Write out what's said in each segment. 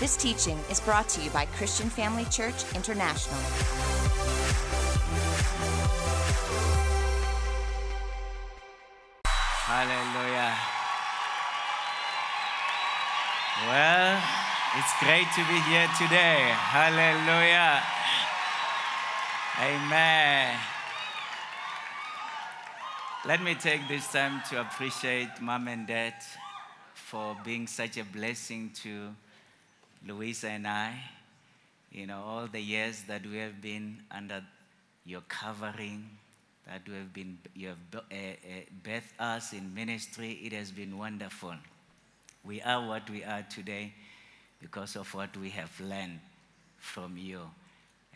This teaching is brought to you by Christian Family Church International. Hallelujah. Well, it's great to be here today. Hallelujah. Amen. Let me take this time to appreciate mom and dad for being such a blessing to Louisa and I. You know, all the years that we have been under your covering, that we have been, you have uh, birthed us in ministry, it has been wonderful. We are what we are today because of what we have learned from you.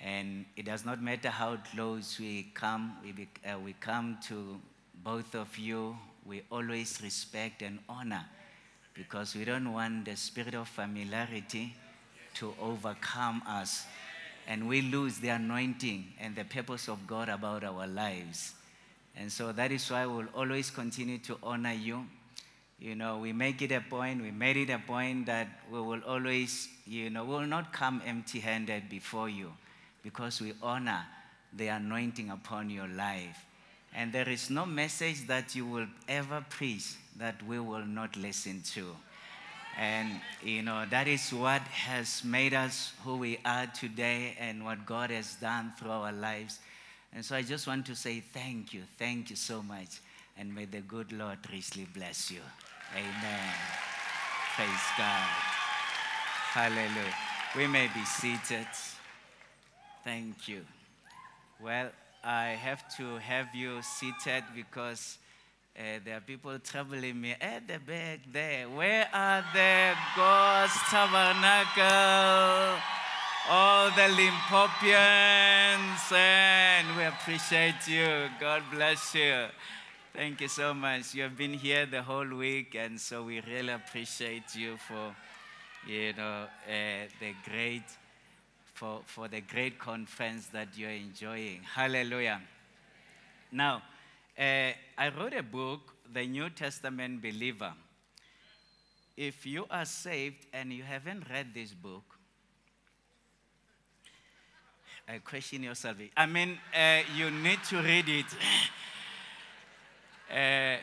And it does not matter how close we come, we, be, uh, we come to both of you, we always respect and honor because we don't want the spirit of familiarity to overcome us and we lose the anointing and the purpose of God about our lives. And so that is why we'll always continue to honor you. You know, we make it a point, we made it a point that we will always, you know, we will not come empty handed before you because we honor the anointing upon your life. And there is no message that you will ever preach that we will not listen to. And, you know, that is what has made us who we are today and what God has done through our lives. And so I just want to say thank you. Thank you so much. And may the good Lord richly bless you. Amen. Praise God. Hallelujah. We may be seated. Thank you. Well, I have to have you seated because uh, there are people troubling me at the back there. Where are the God's Tabernacle? All the Limpopians, and we appreciate you. God bless you. Thank you so much. You have been here the whole week, and so we really appreciate you for, you know, uh, the great, for, for the great conference that you're enjoying. Hallelujah. Now, uh, I wrote a book, The New Testament Believer. If you are saved and you haven't read this book, I question yourself. I mean, uh, you need to read it. uh,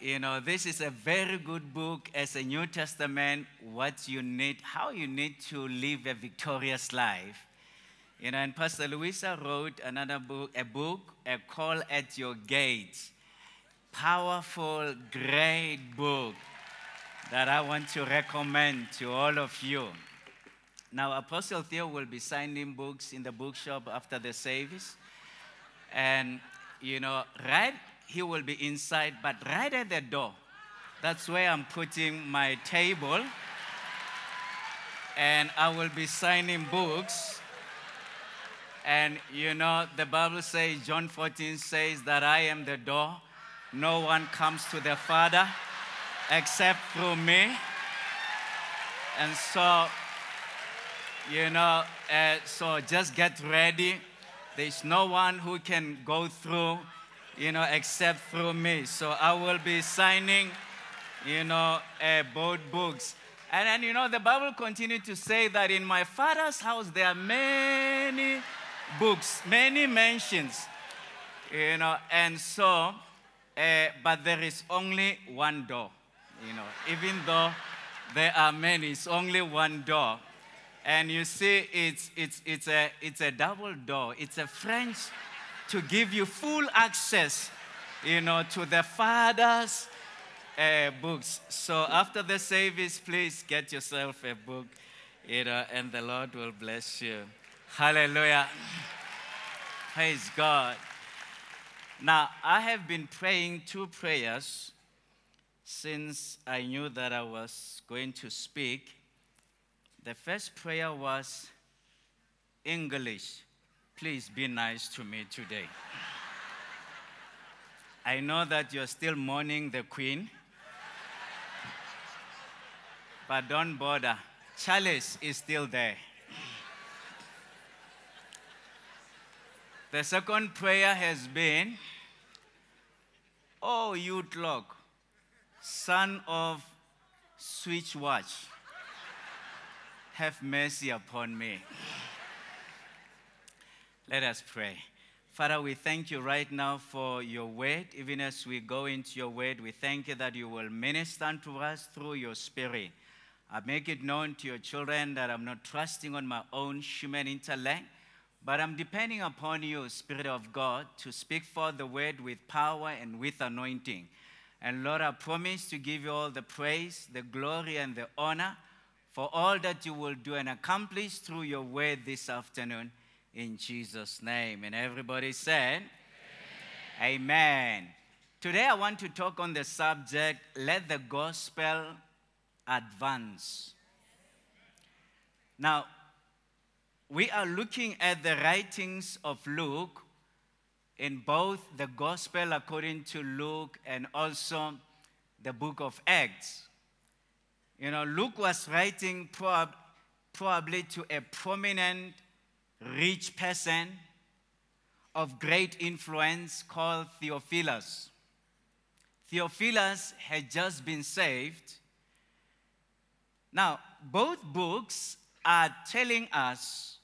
you know, this is a very good book as a New Testament, what you need, how you need to live a victorious life. You know, and Pastor Louisa wrote another book, a book, A Call at Your Gate. Powerful, great book that I want to recommend to all of you. Now, Apostle Theo will be signing books in the bookshop after the service. And, you know, right, he will be inside, but right at the door, that's where I'm putting my table. And I will be signing books. And you know, the Bible says, John 14 says that I am the door. No one comes to the Father except through me. And so, you know, uh, so just get ready. There's no one who can go through, you know, except through me. So I will be signing, you know, uh, both books. And then, you know, the Bible continued to say that in my Father's house there are many books, many mentions, you know, and so, uh, but there is only one door, you know, even though there are many, it's only one door. And you see, it's, it's, it's, a, it's a double door. It's a French to give you full access, you know, to the Father's uh, books. So after the service, please get yourself a book, you know, and the Lord will bless you. Hallelujah. Praise God. Now, I have been praying two prayers since I knew that I was going to speak. The first prayer was English. Please be nice to me today. I know that you're still mourning the Queen, but don't bother. Charles is still there. The second prayer has been, Oh, youth lock, son of switch watch, have mercy upon me. Let us pray. Father, we thank you right now for your word. Even as we go into your word, we thank you that you will minister to us through your spirit. I make it known to your children that I'm not trusting on my own human intellect, but I'm depending upon you, Spirit of God, to speak for the word with power and with anointing. And Lord, I promise to give you all the praise, the glory, and the honor for all that you will do and accomplish through your word this afternoon in Jesus' name. And everybody said, Amen. Amen. Today I want to talk on the subject let the gospel advance. Now, we are looking at the writings of Luke in both the gospel according to Luke and also the book of Acts. You know, Luke was writing prob- probably to a prominent rich person of great influence called Theophilus. Theophilus had just been saved. Now, both books are telling us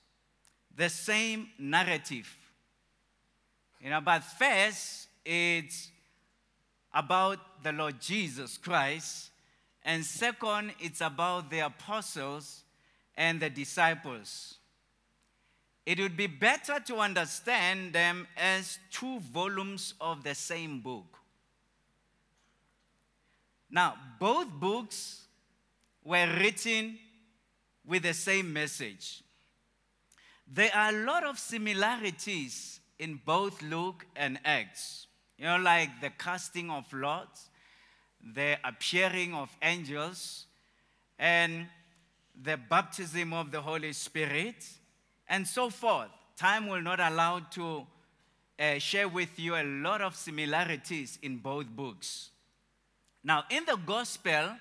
the same narrative. You know, but first, it's about the Lord Jesus Christ, and second, it's about the apostles and the disciples. It would be better to understand them as two volumes of the same book. Now, both books were written with the same message. There are a lot of similarities in both Luke and Acts. You know, like the casting of lots, the appearing of angels, and the baptism of the Holy Spirit and so forth. Time will not allow to uh, share with you a lot of similarities in both books. Now, in the gospel,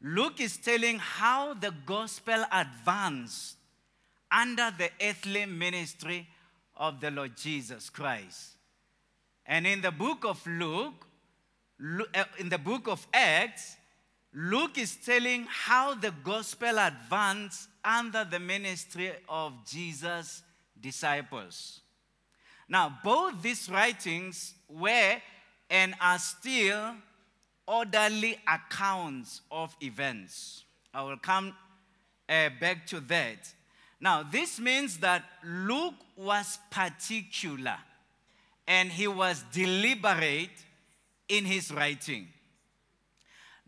Luke is telling how the gospel advanced under the earthly ministry of the Lord Jesus Christ. And in the book of Luke, uh, in the book of Acts, Luke is telling how the gospel advanced under the ministry of Jesus' disciples. Now, both these writings were and are still orderly accounts of events. I will come uh, back to that. Now, this means that Luke was particular and he was deliberate in his writing.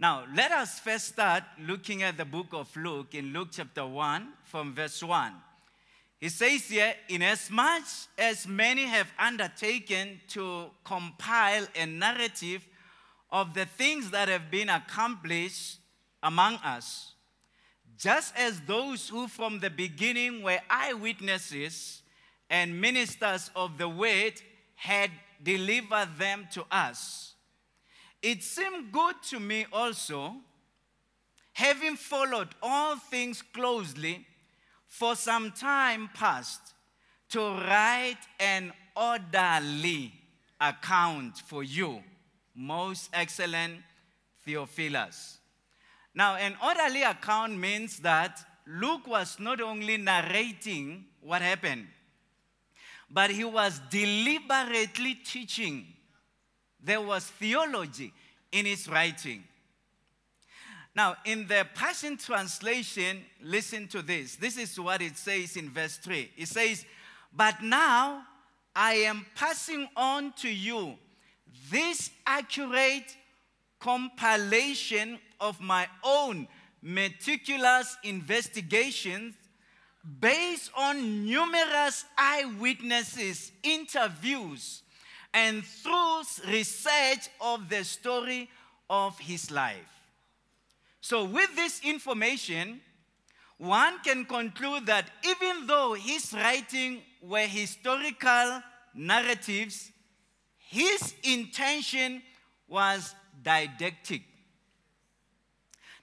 Now, let us first start looking at the book of Luke in Luke chapter 1 from verse 1. He says here, Inasmuch as many have undertaken to compile a narrative of the things that have been accomplished among us, just as those who from the beginning were eyewitnesses and ministers of the word had delivered them to us it seemed good to me also, having followed all things closely for some time past, to write an orderly account for you, most excellent Theophilus. Now, an orderly account means that Luke was not only narrating what happened, but he was deliberately teaching there was theology in his writing. Now, in the Passion Translation, listen to this. This is what it says in verse 3. It says, But now I am passing on to you this accurate compilation of my own meticulous investigations based on numerous eyewitnesses, interviews, and through research of the story of his life. So, with this information, one can conclude that even though his writing were historical narratives, his intention was didactic.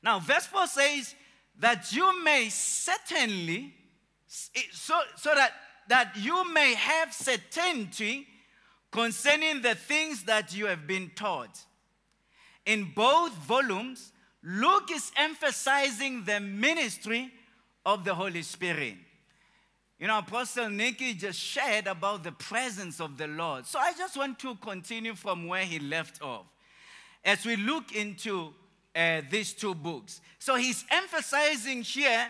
Now, verse 4 says that you may certainly, so, so that, that you may have certainty concerning the things that you have been taught. In both volumes, Luke is emphasizing the ministry of the Holy Spirit. You know, Apostle Nicky just shared about the presence of the Lord. So I just want to continue from where he left off as we look into uh, these two books. So he's emphasizing here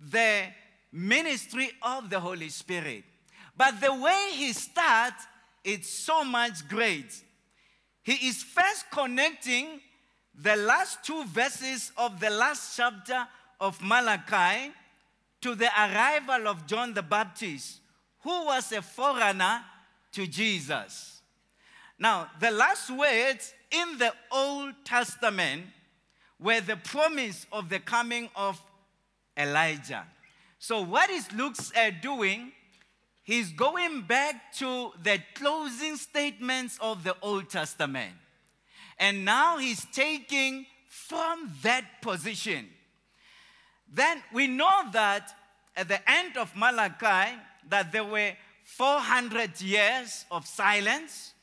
the ministry of the Holy Spirit. But the way he starts, it's so much great. He is first connecting the last two verses of the last chapter of Malachi to the arrival of John the Baptist, who was a forerunner to Jesus. Now, the last words in the Old Testament were the promise of the coming of Elijah. So, what is Luke's uh, doing? He's going back to the closing statements of the Old Testament. And now he's taking from that position then we know that at the end of Malachi, that there were 400 years of silence,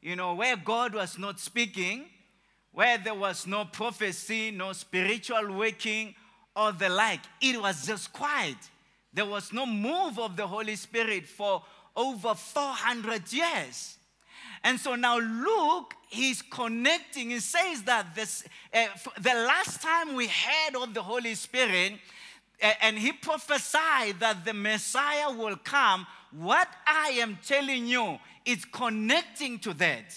you know, where God was not speaking, where there was no prophecy, no spiritual working, or the like. It was just quiet. There was no move of the Holy Spirit for over 400 years. And so now Luke, he's connecting. He says that this, uh, the last time we heard of the Holy Spirit, uh, and he prophesied that the Messiah will come, what I am telling you is connecting to that.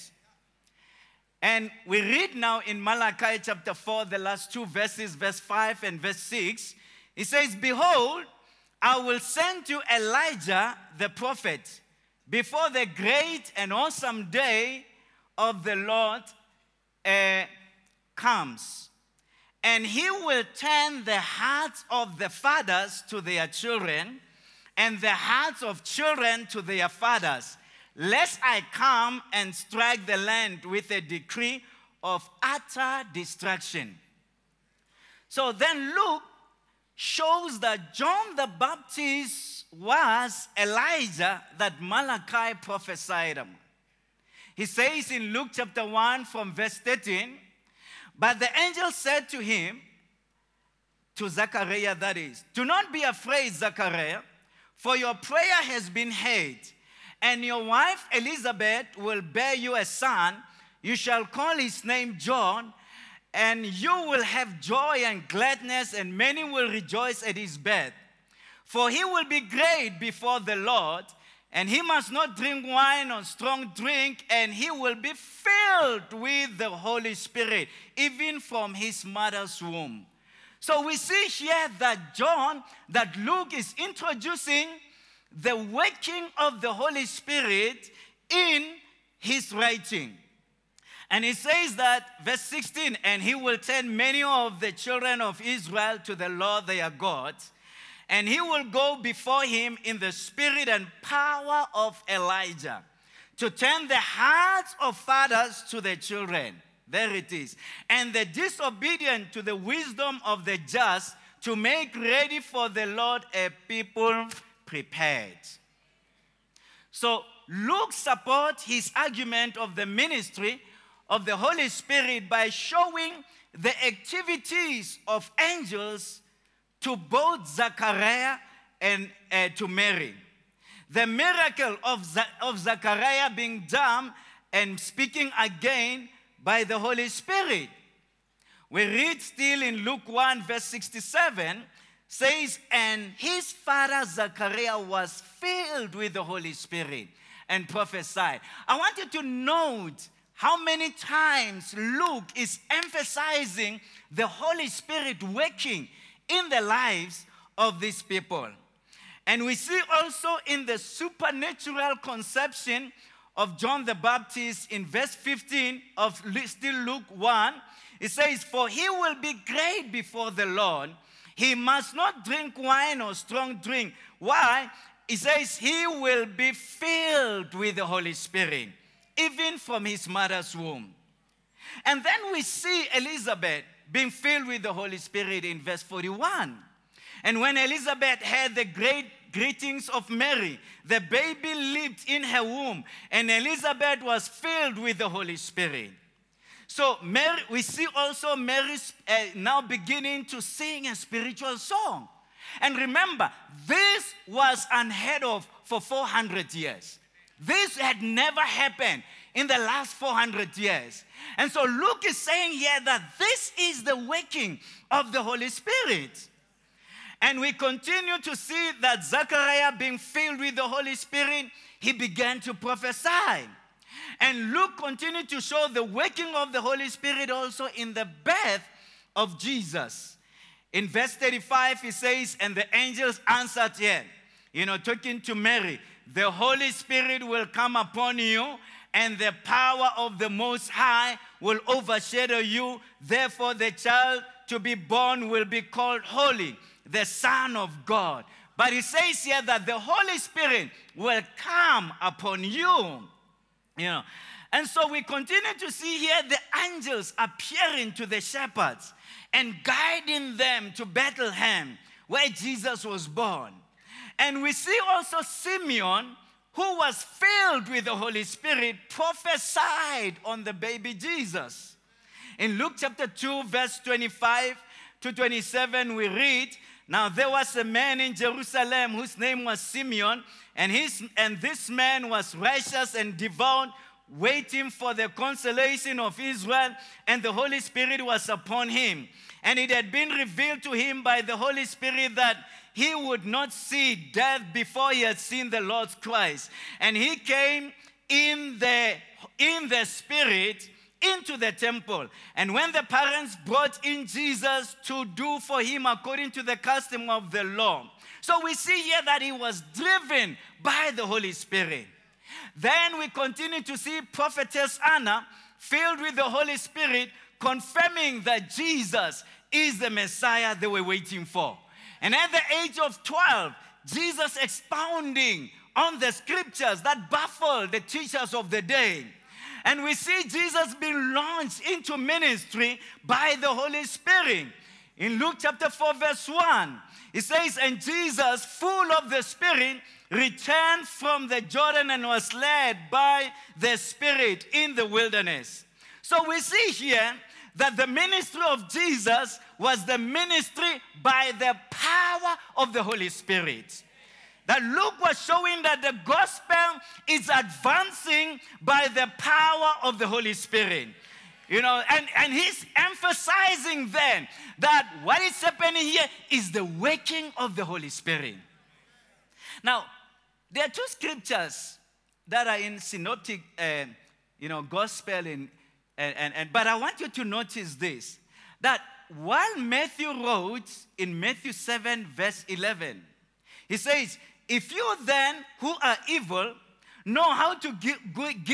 And we read now in Malachi chapter 4, the last two verses, verse 5 and verse 6. He says, Behold, I will send you Elijah the prophet before the great and awesome day of the Lord uh, comes. And he will turn the hearts of the fathers to their children, and the hearts of children to their fathers, lest I come and strike the land with a decree of utter destruction. So then Luke shows that John the Baptist was Elijah that Malachi prophesied him. He says in Luke chapter 1 from verse 13, but the angel said to him, to Zechariah that is, do not be afraid, Zechariah, for your prayer has been heard, and your wife Elizabeth will bear you a son. You shall call his name John, and you will have joy and gladness, and many will rejoice at his birth for he will be great before the Lord, and he must not drink wine or strong drink, and he will be filled with the Holy Spirit, even from his mother's womb. So we see here that John, that Luke is introducing the working of the Holy Spirit in his writing. And he says that, verse 16, and he will turn many of the children of Israel to the Lord their God and he will go before him in the spirit and power of Elijah to turn the hearts of fathers to their children. There it is. And the disobedient to the wisdom of the just to make ready for the Lord a people prepared. So Luke supports his argument of the ministry of the Holy Spirit by showing the activities of angels to both Zachariah and uh, to Mary. The miracle of, of Zachariah being dumb and speaking again by the Holy Spirit. We read still in Luke 1, verse 67, says, And his father Zachariah was filled with the Holy Spirit and prophesied. I want you to note how many times Luke is emphasizing the Holy Spirit working in the lives of these people. And we see also in the supernatural conception of John the Baptist in verse 15 of still Luke 1. It says, For he will be great before the Lord. He must not drink wine or strong drink. Why? He says, He will be filled with the Holy Spirit, even from his mother's womb. And then we see Elizabeth being filled with the Holy Spirit in verse 41. And when Elizabeth heard the great greetings of Mary, the baby leaped in her womb, and Elizabeth was filled with the Holy Spirit. So Mary, we see also Mary uh, now beginning to sing a spiritual song. And remember, this was unheard of for 400 years. This had never happened in the last 400 years. And so Luke is saying here that this is the working of the Holy Spirit. And we continue to see that Zechariah, being filled with the Holy Spirit, he began to prophesy. And Luke continued to show the working of the Holy Spirit also in the birth of Jesus. In verse 35, he says, And the angels answered him, you know, talking to Mary, the Holy Spirit will come upon you, and the power of the Most High will overshadow you. Therefore, the child to be born will be called Holy, the Son of God. But he says here that the Holy Spirit will come upon you. You know, and so we continue to see here the angels appearing to the shepherds and guiding them to Bethlehem, where Jesus was born. And we see also Simeon, who was filled with the Holy Spirit, prophesied on the baby Jesus. In Luke chapter 2, verse 25 to 27, we read, Now there was a man in Jerusalem whose name was Simeon, and, his, and this man was righteous and devout waiting for the consolation of Israel, and the Holy Spirit was upon him. And it had been revealed to him by the Holy Spirit that he would not see death before he had seen the Lord's Christ. And he came in the, in the Spirit into the temple. And when the parents brought in Jesus to do for him according to the custom of the law. So we see here that he was driven by the Holy Spirit. Then we continue to see prophetess Anna filled with the Holy Spirit confirming that Jesus is the Messiah they were waiting for. And at the age of 12, Jesus expounding on the scriptures that baffled the teachers of the day. And we see Jesus being launched into ministry by the Holy Spirit. In Luke chapter 4, verse 1, it says, And Jesus, full of the Spirit, returned from the Jordan and was led by the Spirit in the wilderness. So we see here that the ministry of Jesus was the ministry by the power of the Holy Spirit. That Luke was showing that the gospel is advancing by the power of the Holy Spirit. You know, and, and he's emphasizing then that what is happening here is the working of the Holy Spirit. Now, there are two scriptures that are in synoptic, uh, you know, gospel, and, and, and, but I want you to notice this that while Matthew wrote in Matthew 7, verse 11, he says, If you then, who are evil, know how to give good,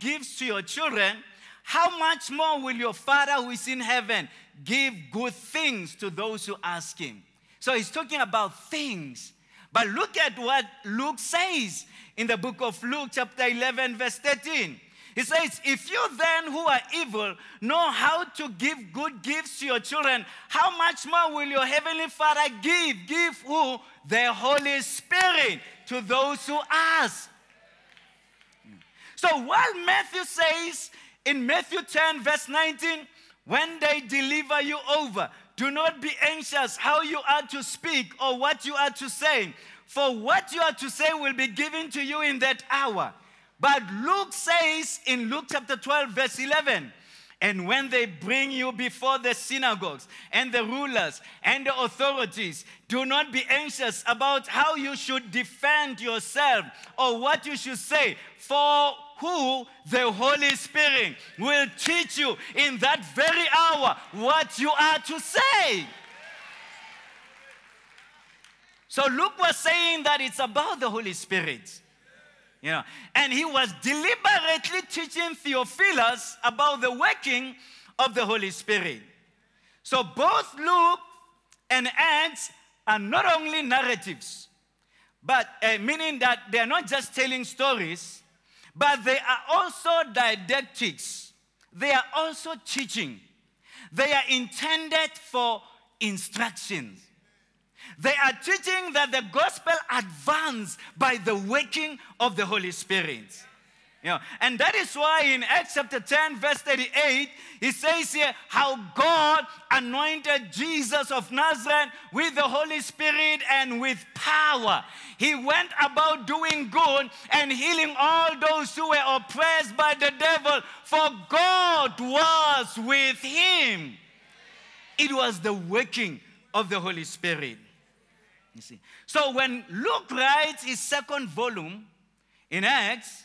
gifts to your children, how much more will your Father who is in heaven give good things to those who ask him? So he's talking about things. But look at what Luke says in the book of Luke, chapter 11, verse 13. He says, If you then who are evil know how to give good gifts to your children, how much more will your heavenly Father give? Give who? The Holy Spirit to those who ask. So while Matthew says in Matthew 10, verse 19, when they deliver you over, do not be anxious how you are to speak or what you are to say, for what you are to say will be given to you in that hour. But Luke says in Luke chapter 12, verse 11, and when they bring you before the synagogues and the rulers and the authorities, do not be anxious about how you should defend yourself or what you should say, for who the Holy Spirit will teach you in that very hour what you are to say. So Luke was saying that it's about the Holy Spirit. You know, and he was deliberately teaching Theophilus about the working of the Holy Spirit. So both Luke and Acts are not only narratives, but uh, meaning that they are not just telling stories, but they are also didactics. They are also teaching. They are intended for instructions. They are teaching that the gospel advances by the working of the Holy Spirit. You know, and that is why in Acts chapter 10, verse 38, he says here how God anointed Jesus of Nazareth with the Holy Spirit and with power. He went about doing good and healing all those who were oppressed by the devil, for God was with him. It was the working of the Holy Spirit. You see. So when Luke writes his second volume in Acts,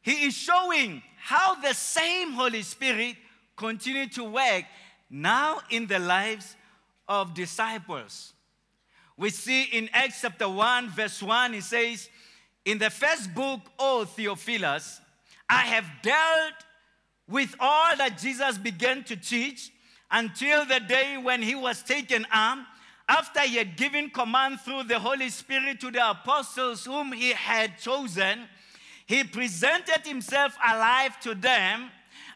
he is showing how the same Holy Spirit continued to work now in the lives of disciples. We see in Acts chapter 1, verse 1, he says, In the first book, O Theophilus, I have dealt with all that Jesus began to teach until the day when he was taken up, after he had given command through the Holy Spirit to the apostles whom he had chosen he presented himself alive to them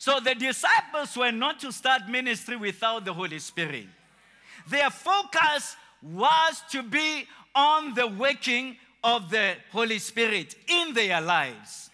So the disciples were not to start ministry without the Holy Spirit. Their focus was to be on the working of the Holy Spirit in their lives.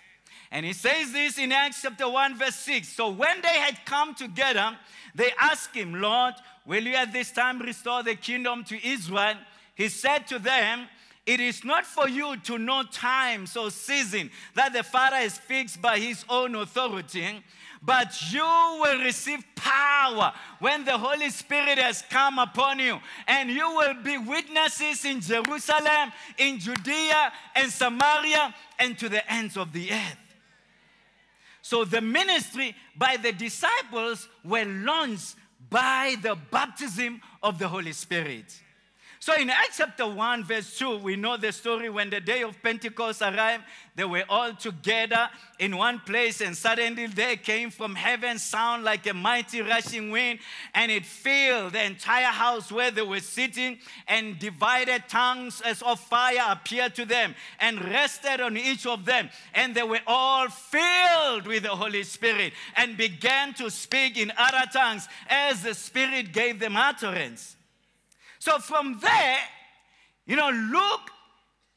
And he says this in Acts chapter 1, verse 6. So when they had come together, they asked him, Lord, will you at this time restore the kingdom to Israel? He said to them, It is not for you to know times or season that the Father has fixed by his own authority but you will receive power when the Holy Spirit has come upon you, and you will be witnesses in Jerusalem, in Judea, and Samaria, and to the ends of the earth. So the ministry by the disciples were launched by the baptism of the Holy Spirit. So in Acts chapter 1, verse 2, we know the story when the day of Pentecost arrived, they were all together in one place, and suddenly there came from heaven sound like a mighty rushing wind, and it filled the entire house where they were sitting, and divided tongues as of fire appeared to them and rested on each of them. And they were all filled with the Holy Spirit and began to speak in other tongues as the Spirit gave them utterance. So from there, you know, Luke,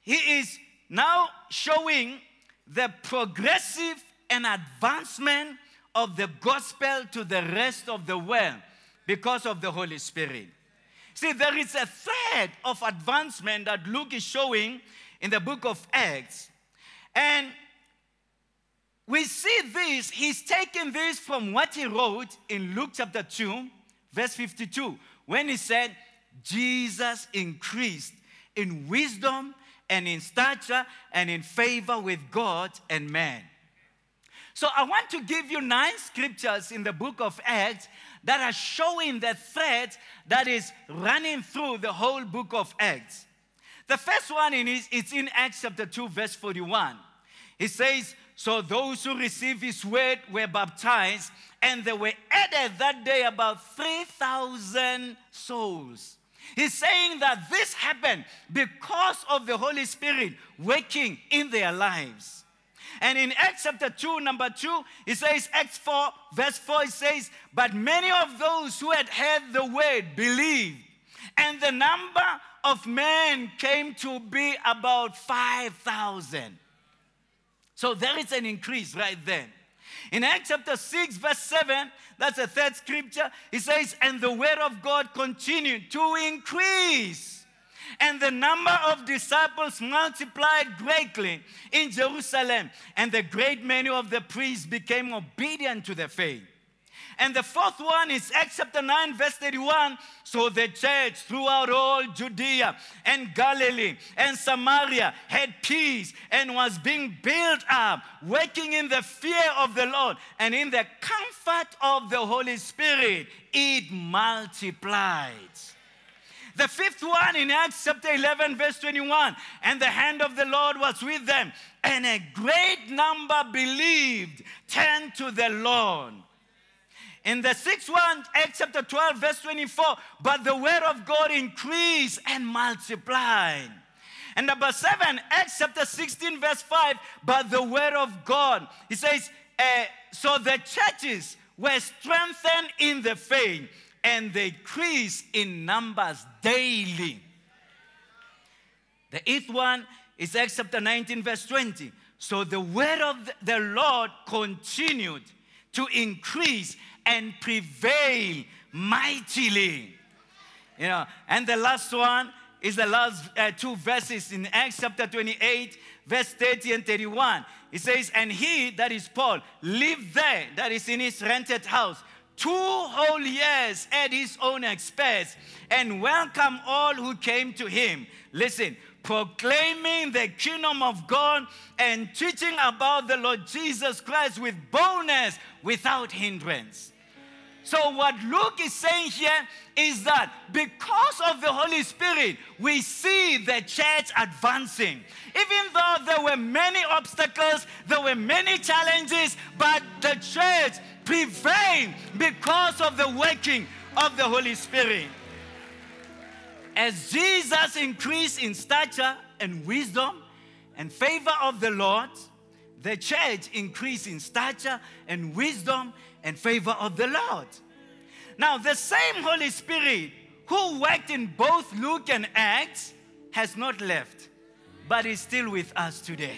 he is now showing the progressive and advancement of the gospel to the rest of the world because of the Holy Spirit. See, there is a thread of advancement that Luke is showing in the book of Acts. And we see this, he's taking this from what he wrote in Luke chapter 2, verse 52, when he said, Jesus increased in wisdom and in stature and in favor with God and man. So I want to give you nine scriptures in the book of Acts that are showing the thread that is running through the whole book of Acts. The first one is it's in Acts chapter 2, verse 41. It says, So those who received his word were baptized, and there were added that day about 3,000 souls. He's saying that this happened because of the Holy Spirit working in their lives. And in Acts chapter 2, number 2, it says, Acts 4, verse 4, it says, But many of those who had heard the word believed, and the number of men came to be about 5,000. So there is an increase right then. In Acts chapter 6, verse 7, that's the third scripture, he says, And the word of God continued to increase. And the number of disciples multiplied greatly in Jerusalem, and the great many of the priests became obedient to the faith. And the fourth one is Acts chapter 9, verse 31. So the church throughout all Judea and Galilee and Samaria had peace and was being built up, working in the fear of the Lord and in the comfort of the Holy Spirit. It multiplied. The fifth one in Acts chapter 11, verse 21 and the hand of the Lord was with them, and a great number believed, turned to the Lord. In the sixth one, Acts chapter 12, verse 24, but the word of God increased and multiplied. And number seven, Acts chapter 16, verse 5, but the word of God. He says, uh, so the churches were strengthened in the faith and they increased in numbers daily. The eighth one is Acts chapter 19, verse 20. So the word of the Lord continued to increase and prevail mightily. You know, and the last one is the last uh, two verses in Acts chapter 28, verse 30 and 31. It says, And he, that is Paul, lived there, that is in his rented house, two whole years at his own expense, and welcomed all who came to him. Listen, proclaiming the kingdom of God and teaching about the Lord Jesus Christ with boldness without hindrance. So, what Luke is saying here is that because of the Holy Spirit, we see the church advancing. Even though there were many obstacles, there were many challenges, but the church prevailed because of the working of the Holy Spirit. As Jesus increased in stature and wisdom and favor of the Lord, the church increased in stature and wisdom and favor of the Lord. Now, the same Holy Spirit who worked in both Luke and Acts has not left, but is still with us today.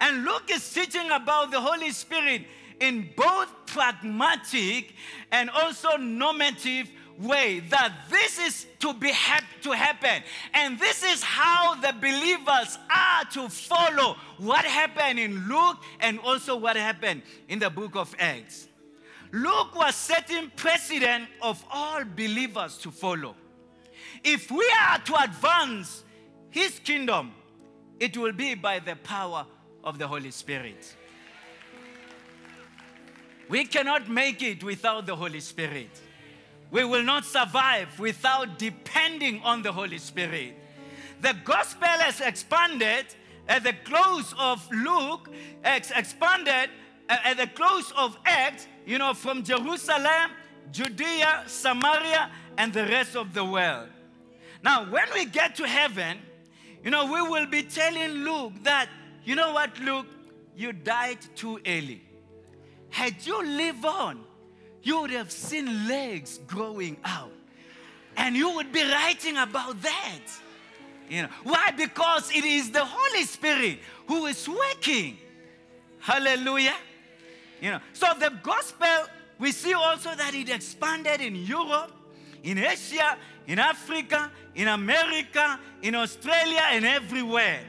And Luke is teaching about the Holy Spirit in both pragmatic and also normative way that this is to be hap- to happen and this is how the believers are to follow what happened in Luke and also what happened in the book of Acts. Luke was setting precedent of all believers to follow. If we are to advance his kingdom, it will be by the power of the Holy Spirit. We cannot make it without the Holy Spirit. We will not survive without depending on the Holy Spirit. The gospel has expanded at the close of Luke, expanded uh, at the close of Acts, you know, from Jerusalem, Judea, Samaria, and the rest of the world. Now, when we get to heaven, you know, we will be telling Luke that, you know what, Luke, you died too early. Had you lived on, you would have seen legs growing out. And you would be writing about that. You know, why? Because it is the Holy Spirit who is working. Hallelujah. You know, so the gospel, we see also that it expanded in Europe, in Asia, in Africa, in America, in Australia, and everywhere.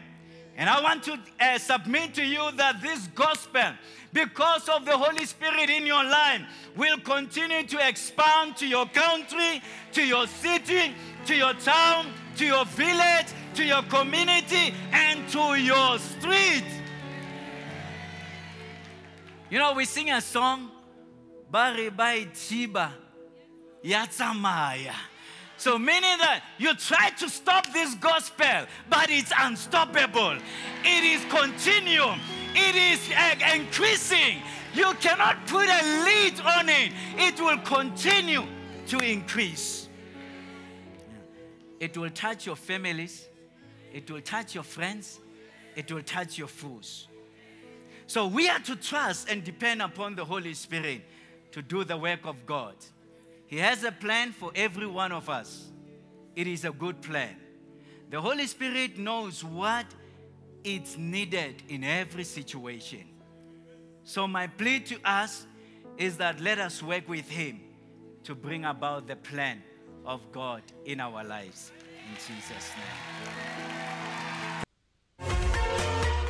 And I want to uh, submit to you that this gospel, because of the Holy Spirit in your life, will continue to expand to your country, to your city, to your town, to your village, to your community, and to your street. You know, we sing a song, Bari Bai Tiba Yatsamaya. So, meaning that you try to stop this gospel, but it's unstoppable. It is continuum, it is uh, increasing. You cannot put a lid on it, it will continue to increase. It will touch your families, it will touch your friends, it will touch your fools. So, we are to trust and depend upon the Holy Spirit to do the work of God. He has a plan for every one of us. It is a good plan. The Holy Spirit knows what is needed in every situation. So, my plea to us is that let us work with Him to bring about the plan of God in our lives. In Jesus' name.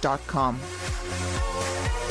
www.thebrainfuck.com.